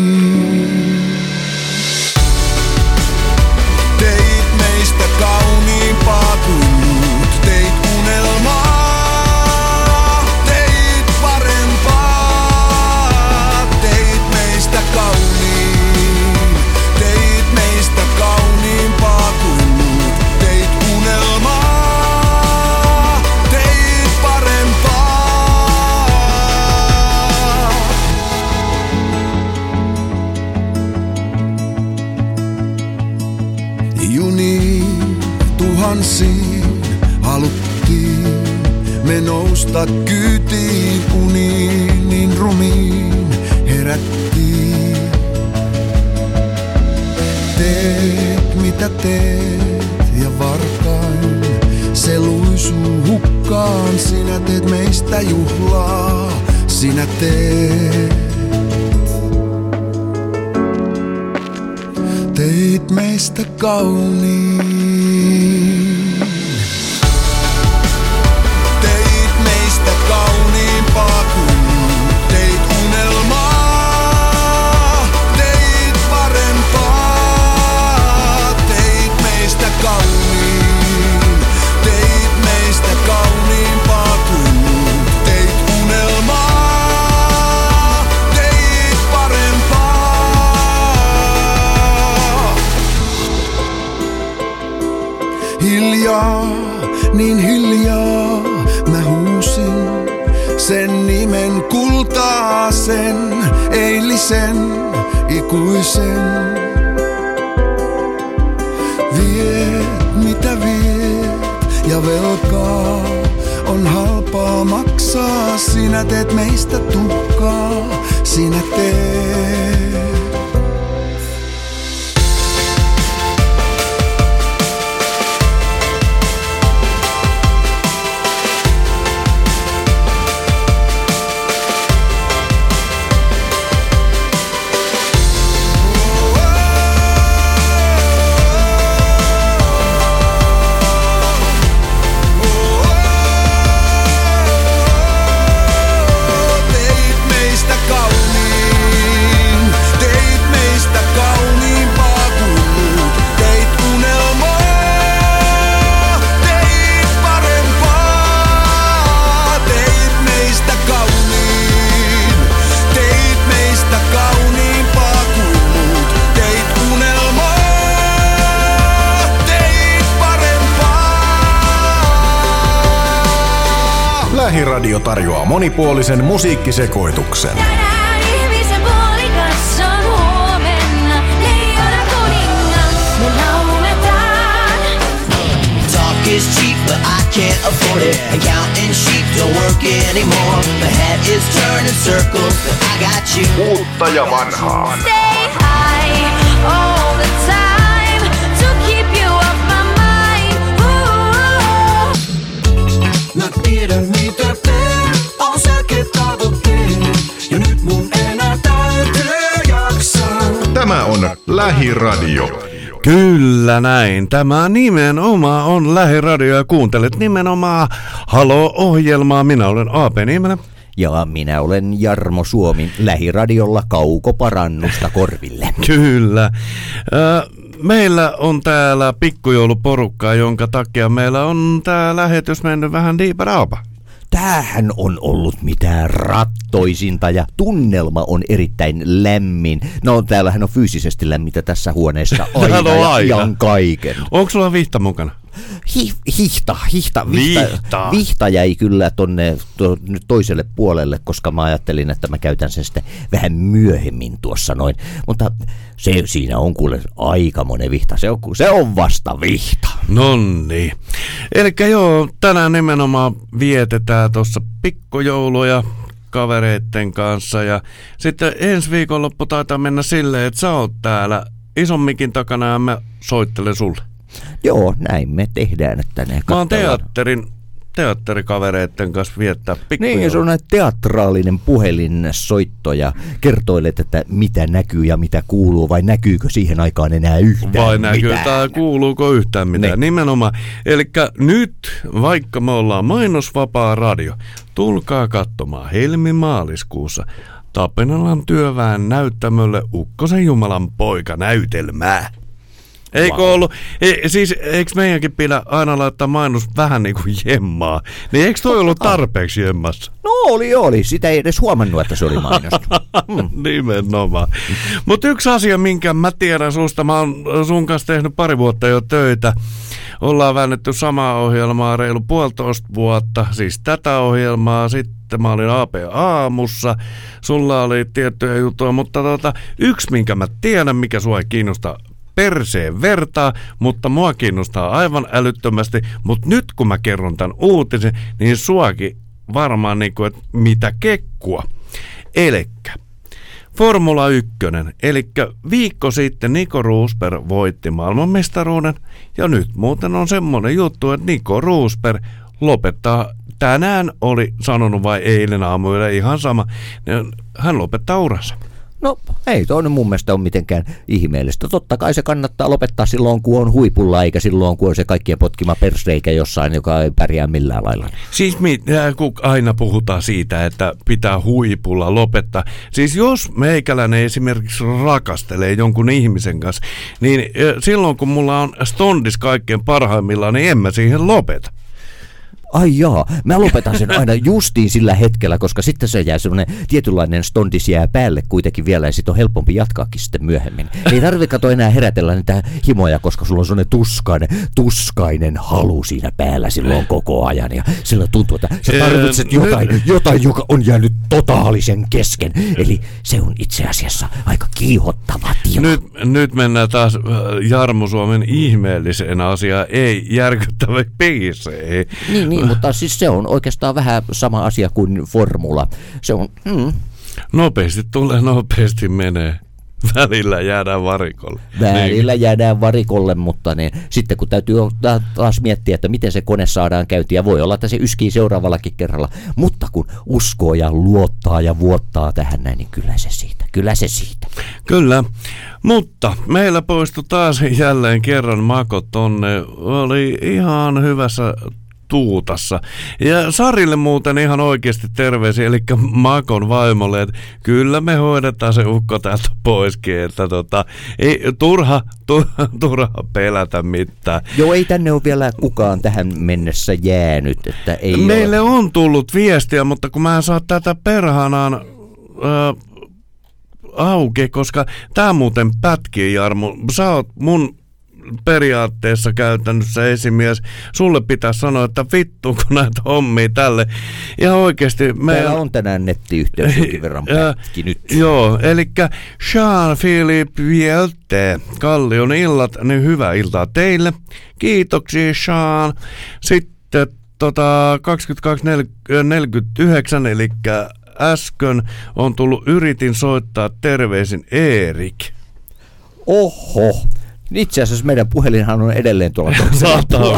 Tuhansiin haluttiin me nousta kyytiin uniin niin rumiin herättiin. Teet mitä teet ja varkain se luisuu hukkaan. Sinä teet meistä juhlaa, sinä teet. Teit meistä kauniin. Ikuisen. Viet mitä viet ja velkaa on halpaa maksaa. Sinä teet meistä tuhkaa, sinä teet. Tarjoaa monipuolisen musiikkisekoituksen. Ihmisen puolikas on huomenna, leijona kuningas, me lauletaan. Talk is cheap, but I can't afford it. And counting sheep don't work anymore. My head is turning circles, but I got you. Uutta ja vanhaa. Stay high all the time to keep you off my mind. Ooh. Mä tiedän mitä on selkeä tavoitteet. Ja nyt mun enää täytyy jaksaa. Tämä on Lähiradio. Kyllä näin. Tämä nimenomaan on Lähiradio ja kuuntelet nimenomaan Halo-ohjelmaa. Minä olen AP Niemelä. Ja minä olen Jarmo Suomi lähiradiolla kaukoparannusta korville. Kyllä. Ö, Meillä on täällä pikkujouluporukka, jonka takia meillä on tämä lähetys mennyt vähän diiparaapa. Tämähän on ollut mitään rattoisinta ja tunnelma on erittäin lämmin. No täällähän on fyysisesti lämmintä tässä huoneessa aina, on ja aina. kaiken. Onko sulla vihta mukana? Hi, hihta, hihta, vihta, Vihta. vihta jäi kyllä tonne to, nyt toiselle puolelle, koska mä ajattelin, että mä käytän sen sitten vähän myöhemmin tuossa noin. Mutta se, siinä on kuule aika monen vihta, se on, se on vasta vihta. Nonni. Eli joo, tänään nimenomaan vietetään tuossa pikkujouluja kavereitten kanssa ja sitten ensi viikonloppu taitaa mennä silleen, että sä oot täällä ison mikin takana ja mä soittelen sulle. Joo, näin me tehdään, että ne Mä oon teatterin, teatterikavereitten kanssa viettää pikkujoulua. Niin, se on näin teatraalinen puhelinsoitto ja kertoilet, että mitä näkyy ja mitä kuuluu, vai näkyykö siihen aikaan enää yhtään Vai näkyy tai kuuluuko yhtään mitään? Nimenomaan. Eli nyt, vaikka me ollaan mainosvapaa radio, tulkaa katsomaan helmimaaliskuussa Tapenalan työväen näyttämölle Ukkosen Jumalan poika näytelmää. Eikö ollut? E, siis eikö meidänkin pidä aina laittaa mainos vähän niin kuin jemmaa? Niin eikö toi ollut tarpeeksi jemmassa? No oli, oli. Sitä ei edes huomannut, että se oli mainos. Mm. Nimenomaan. Mutta yksi asia, minkä mä tiedän susta, mä oon sun kanssa tehnyt pari vuotta jo töitä. Ollaan väännetty samaa ohjelmaa reilu puolitoista vuotta, siis tätä ohjelmaa. Sitten mä olin AP aamussa, sulla oli tiettyjä juttuja, mutta tota, yksi, minkä mä tiedän, mikä sua ei kiinnosta perseen vertaa, mutta mua kiinnostaa aivan älyttömästi. Mutta nyt kun mä kerron tämän uutisen, niin suakin varmaan niin kuin, että mitä kekkua. Elikkä Formula 1, eli viikko sitten Niko Roosberg voitti maailmanmestaruuden, ja nyt muuten on semmoinen juttu, että Niko Roosberg lopettaa, tänään oli sanonut vai eilen aamuilla ihan sama, niin hän lopettaa uransa. No ei toi nyt mun mielestä ole mitenkään ihmeellistä. Totta kai se kannattaa lopettaa silloin, kun on huipulla, eikä silloin, kun on se kaikkien potkima persreikä jossain, joka ei pärjää millään lailla. Siis mit, äh, kun aina puhutaan siitä, että pitää huipulla lopettaa. Siis jos meikäläinen esimerkiksi rakastelee jonkun ihmisen kanssa, niin äh, silloin kun mulla on stondis kaikkein parhaimmillaan, niin en mä siihen lopeta. Ai jaa, mä lopetan sen aina justiin sillä hetkellä, koska sitten se jää semmoinen tietynlainen stondis jää päälle kuitenkin vielä ja sitten on helpompi jatkaakin sitten myöhemmin. Ei tarvitse kato enää herätellä niitä himoja, koska sulla on semmoinen tuskainen, tuskainen halu siinä päällä silloin koko ajan ja sillä tuntuu, että sä Ee, tarvitset jotain, jotain, joka on jäänyt totaalisen kesken. Eli se on itse asiassa aika kiihottava tila. Nyt, nyt mennään taas äh, Jarmo Suomen ihmeelliseen asiaan, ei järkyttävä biiseihin. Niin, niin, mutta siis se on oikeastaan vähän sama asia kuin formula. Se on, mm, Nopeasti tulee, nopeasti menee. Välillä jäädään varikolle. Välillä jäädään varikolle, mutta niin, sitten kun täytyy ottaa taas miettiä, että miten se kone saadaan käyntiin, ja voi olla, että se yskii seuraavallakin kerralla, mutta kun uskoo ja luottaa ja vuottaa tähän näin, niin kyllä se siitä, kyllä se siitä. Kyllä, mutta meillä poistui taas jälleen kerran Mako tonne. Oli ihan hyvässä tuutassa. Ja Sarille muuten ihan oikeasti terveisiä, eli Makon vaimolle, että kyllä me hoidetaan se ukko täältä poiskin, että tota, ei, turha, turha, turha pelätä mitään. Joo, ei tänne ole vielä kukaan tähän mennessä jäänyt, että ei Meille ole. on tullut viestiä, mutta kun mä en saa tätä perhanaan ö, auki, koska tää muuten pätkii, Jarmo. Sä oot mun periaatteessa käytännössä esimies. Sulle pitää sanoa, että vittu kun näitä hommia tälle. Ja oikeasti meidän... Meillä on tänään nettiyhteys jonkin verran pätki nyt. Joo, eli Jean-Philippe Vielte, Kallion illat, niin hyvää iltaa teille. Kiitoksia Jean. Sitten tota, 22.49, eli äsken on tullut, yritin soittaa terveisin Erik. Oho, itse asiassa meidän puhelinhan on edelleen tuolla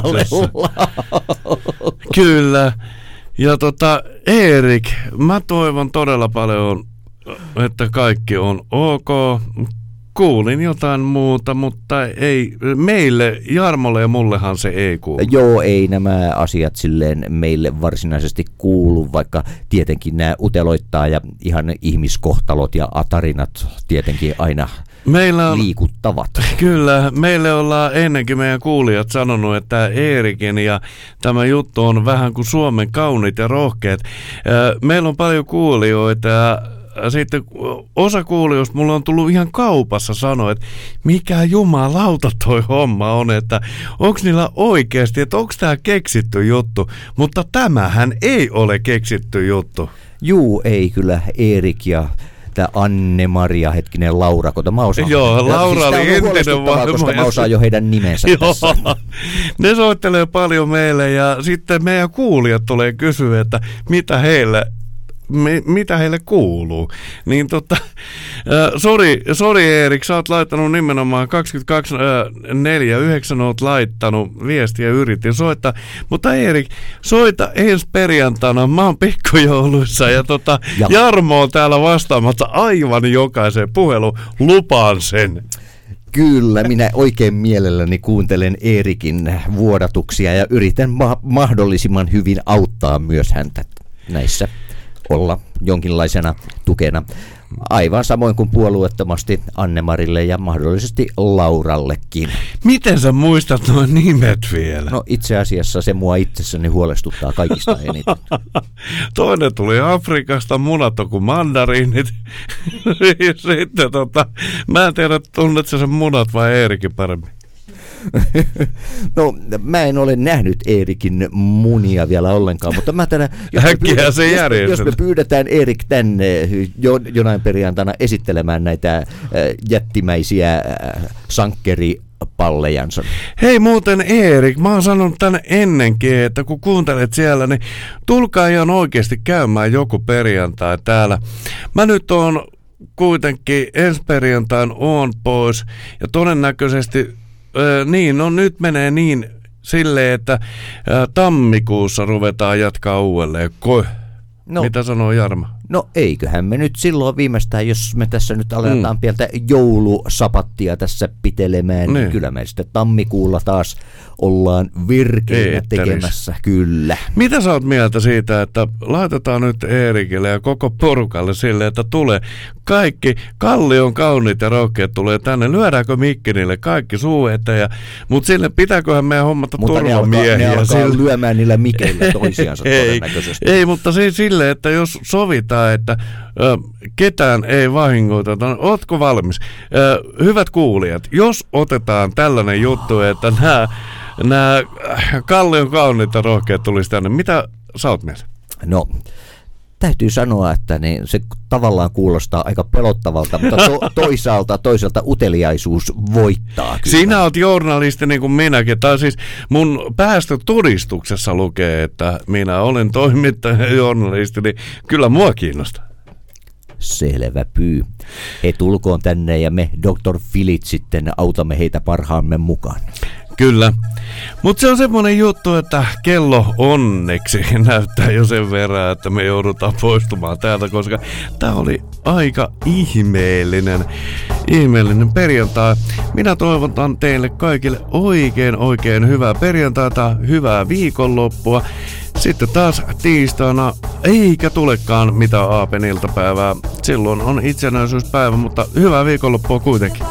toisella. Kyllä. Ja tota, Erik, mä toivon todella paljon, että kaikki on ok. Kuulin jotain muuta, mutta ei, meille, Jarmolle ja mullehan se ei kuulu. Joo, ei nämä asiat silleen meille varsinaisesti kuulu, vaikka tietenkin nämä uteloittaa ja ihan ihmiskohtalot ja tarinat tietenkin aina Meillä on, liikuttavat. Kyllä, meille ollaan ennenkin meidän kuulijat sanonut, että Eerikin ja tämä juttu on vähän kuin Suomen kaunit ja rohkeat. Meillä on paljon kuulijoita ja sitten osa kuulijoista mulla on tullut ihan kaupassa sanoa, että mikä jumalauta toi homma on, että onko niillä oikeasti, että onko tämä keksitty juttu, mutta tämähän ei ole keksitty juttu. Juu, ei kyllä Erik ja tämä Anne-Maria, hetkinen Laura, kun mä osaan. Joo, Laura tää oli entinen vaimo koska mä osaan jo heidän nimensä tässä. Joo, ne soittelee paljon meille ja sitten meidän kuulijat tulee kysyä, että mitä heille mi, mitä heille kuuluu. Niin tota, äh, sori, sori Erik, sä oot laittanut nimenomaan 22.49 oot laittanut viestiä yritin soittaa, mutta Erik, soita ensi perjantaina, mä oon pikkujouluissa ja tota, Ja- Jarmo on täällä vastaamassa aivan jokaiseen puheluun, lupaan sen. Kyllä, minä oikein mielelläni kuuntelen Eerikin vuodatuksia ja yritän ma- mahdollisimman hyvin auttaa myös häntä näissä olla jonkinlaisena tukena. Aivan samoin kuin puolueettomasti Annemarille ja mahdollisesti Laurallekin. Miten sä muistat nuo nimet vielä? No itse asiassa se mua itsessäni huolestuttaa kaikista eniten. Toinen tuli Afrikasta, munat on kuin mandariinit. Sitten tota, mä en tiedä, tunnet sä sen munat vai Eerikin paremmin. No mä en ole nähnyt Eerikin munia vielä ollenkaan, mutta mä tänä, jos, me Äkkiä se jos, jos me pyydetään Erik tänne jo, jonain perjantaina esittelemään näitä äh, jättimäisiä äh, sankkeripallejansa. Hei muuten Eerik, mä oon sanonut tänne ennenkin, että kun kuuntelet siellä, niin tulkaa ihan oikeasti käymään joku perjantai täällä. Mä nyt oon kuitenkin ensi perjantain oon pois ja todennäköisesti niin, no nyt menee niin silleen, että tammikuussa ruvetaan jatkaa uudelleen. Ko, No. Mitä sanoo Jarma? No eiköhän me nyt silloin viimeistään, jos me tässä nyt aletaan mm. pientä joulusapattia tässä pitelemään, niin. Niin. kyllä me sitten tammikuulla taas ollaan virkeinä tekemässä, kyllä. Mitä sä oot mieltä siitä, että laitetaan nyt Eerikille ja koko porukalle sille, että tulee kaikki kallion kauniit ja rohkeat tulee tänne. Lyödäänkö mikki niille kaikki suu eteen ja, mutta sille pitääköhän meidän hommata Mutta ne alkaa, turvamiehiä. ne alkaa sille- lyömään niillä mikeillä toisiansa ei, todennäköisesti. ei, mutta siis silleen, että jos sovitaan, että ö, ketään ei vahingoiteta, ootko valmis? Ö, hyvät kuulijat, jos otetaan tällainen juttu, että nämä nämä kallion kauniit ja rohkeat tulisi tänne, mitä sä oot mieltä? No, täytyy sanoa, että niin se tavallaan kuulostaa aika pelottavalta, mutta to, toisaalta, toisaalta uteliaisuus voittaa. Kyllä. Sinä oot journalisti niin kuin minäkin. Tai siis mun päästötodistuksessa lukee, että minä olen toimittaja ja journalisti, niin kyllä mua kiinnostaa. Selvä pyy. He tulkoon tänne ja me Dr. Filit sitten autamme heitä parhaamme mukaan. Kyllä. Mutta se on semmoinen juttu, että kello onneksi näyttää jo sen verran, että me joudutaan poistumaan täältä, koska tämä oli aika ihmeellinen, ihmeellinen perjantai. Minä toivotan teille kaikille oikein oikein hyvää perjantaita, hyvää viikonloppua. Sitten taas tiistaina, eikä tulekaan mitään Aapen iltapäivää. Silloin on itsenäisyyspäivä, mutta hyvää viikonloppua kuitenkin.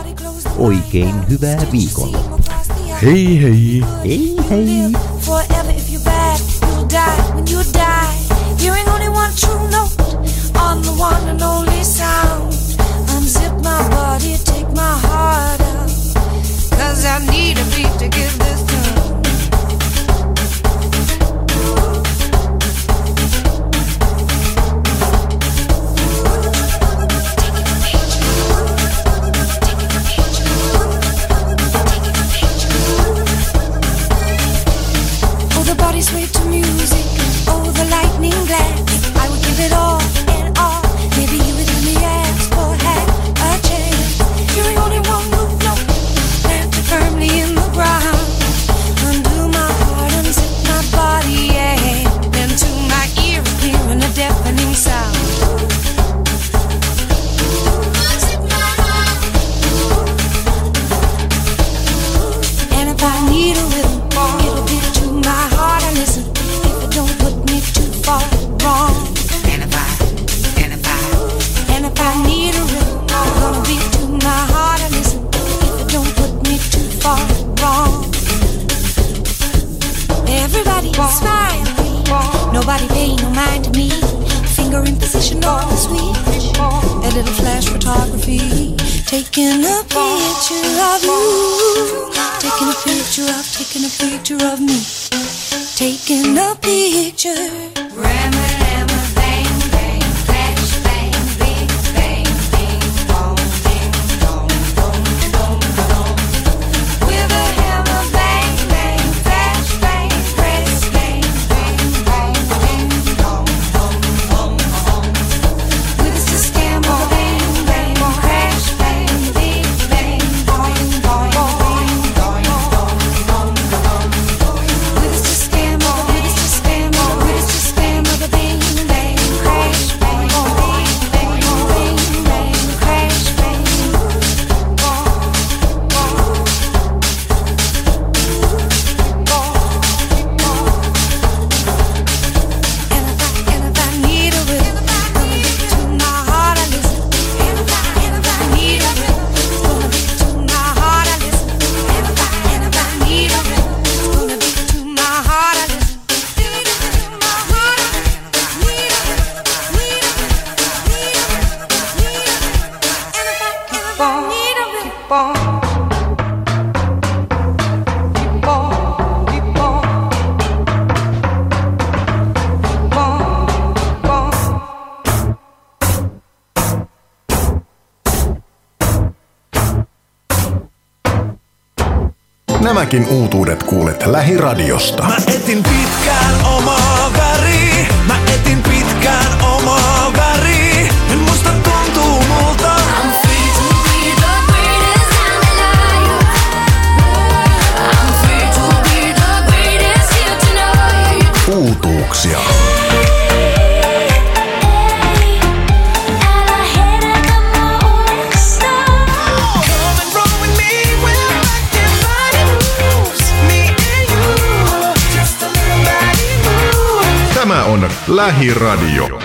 Oikein hyvää viikonloppua. Hei hey. Hey, hey. Forever if you're bad, you'll die when you die. Hearing only one true note on the one and only sound. Unzip my body, take my heart out. Cause I need a beat to get Position on the sweet, a flash photography, taking a picture of you, taking a picture of, taking a picture of me, taking a picture. Rammer, Nämäkin uutuudet kuulet lähiradiosta. Mä etin pitkään omaa väri. Mä etin pitkään omaa väri. En muista Lähiradio.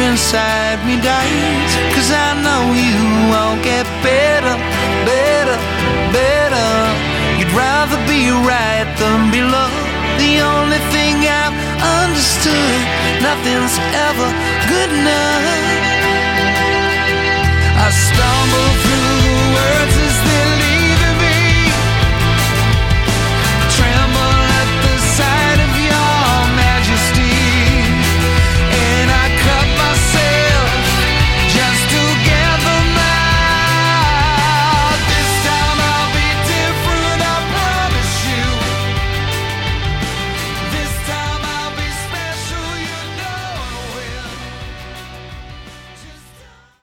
inside me dies. Cause I know you won't get better, better, better. You'd rather be right than be loved. The only thing I've understood Nothing's ever good enough. I stumble through the words as they leave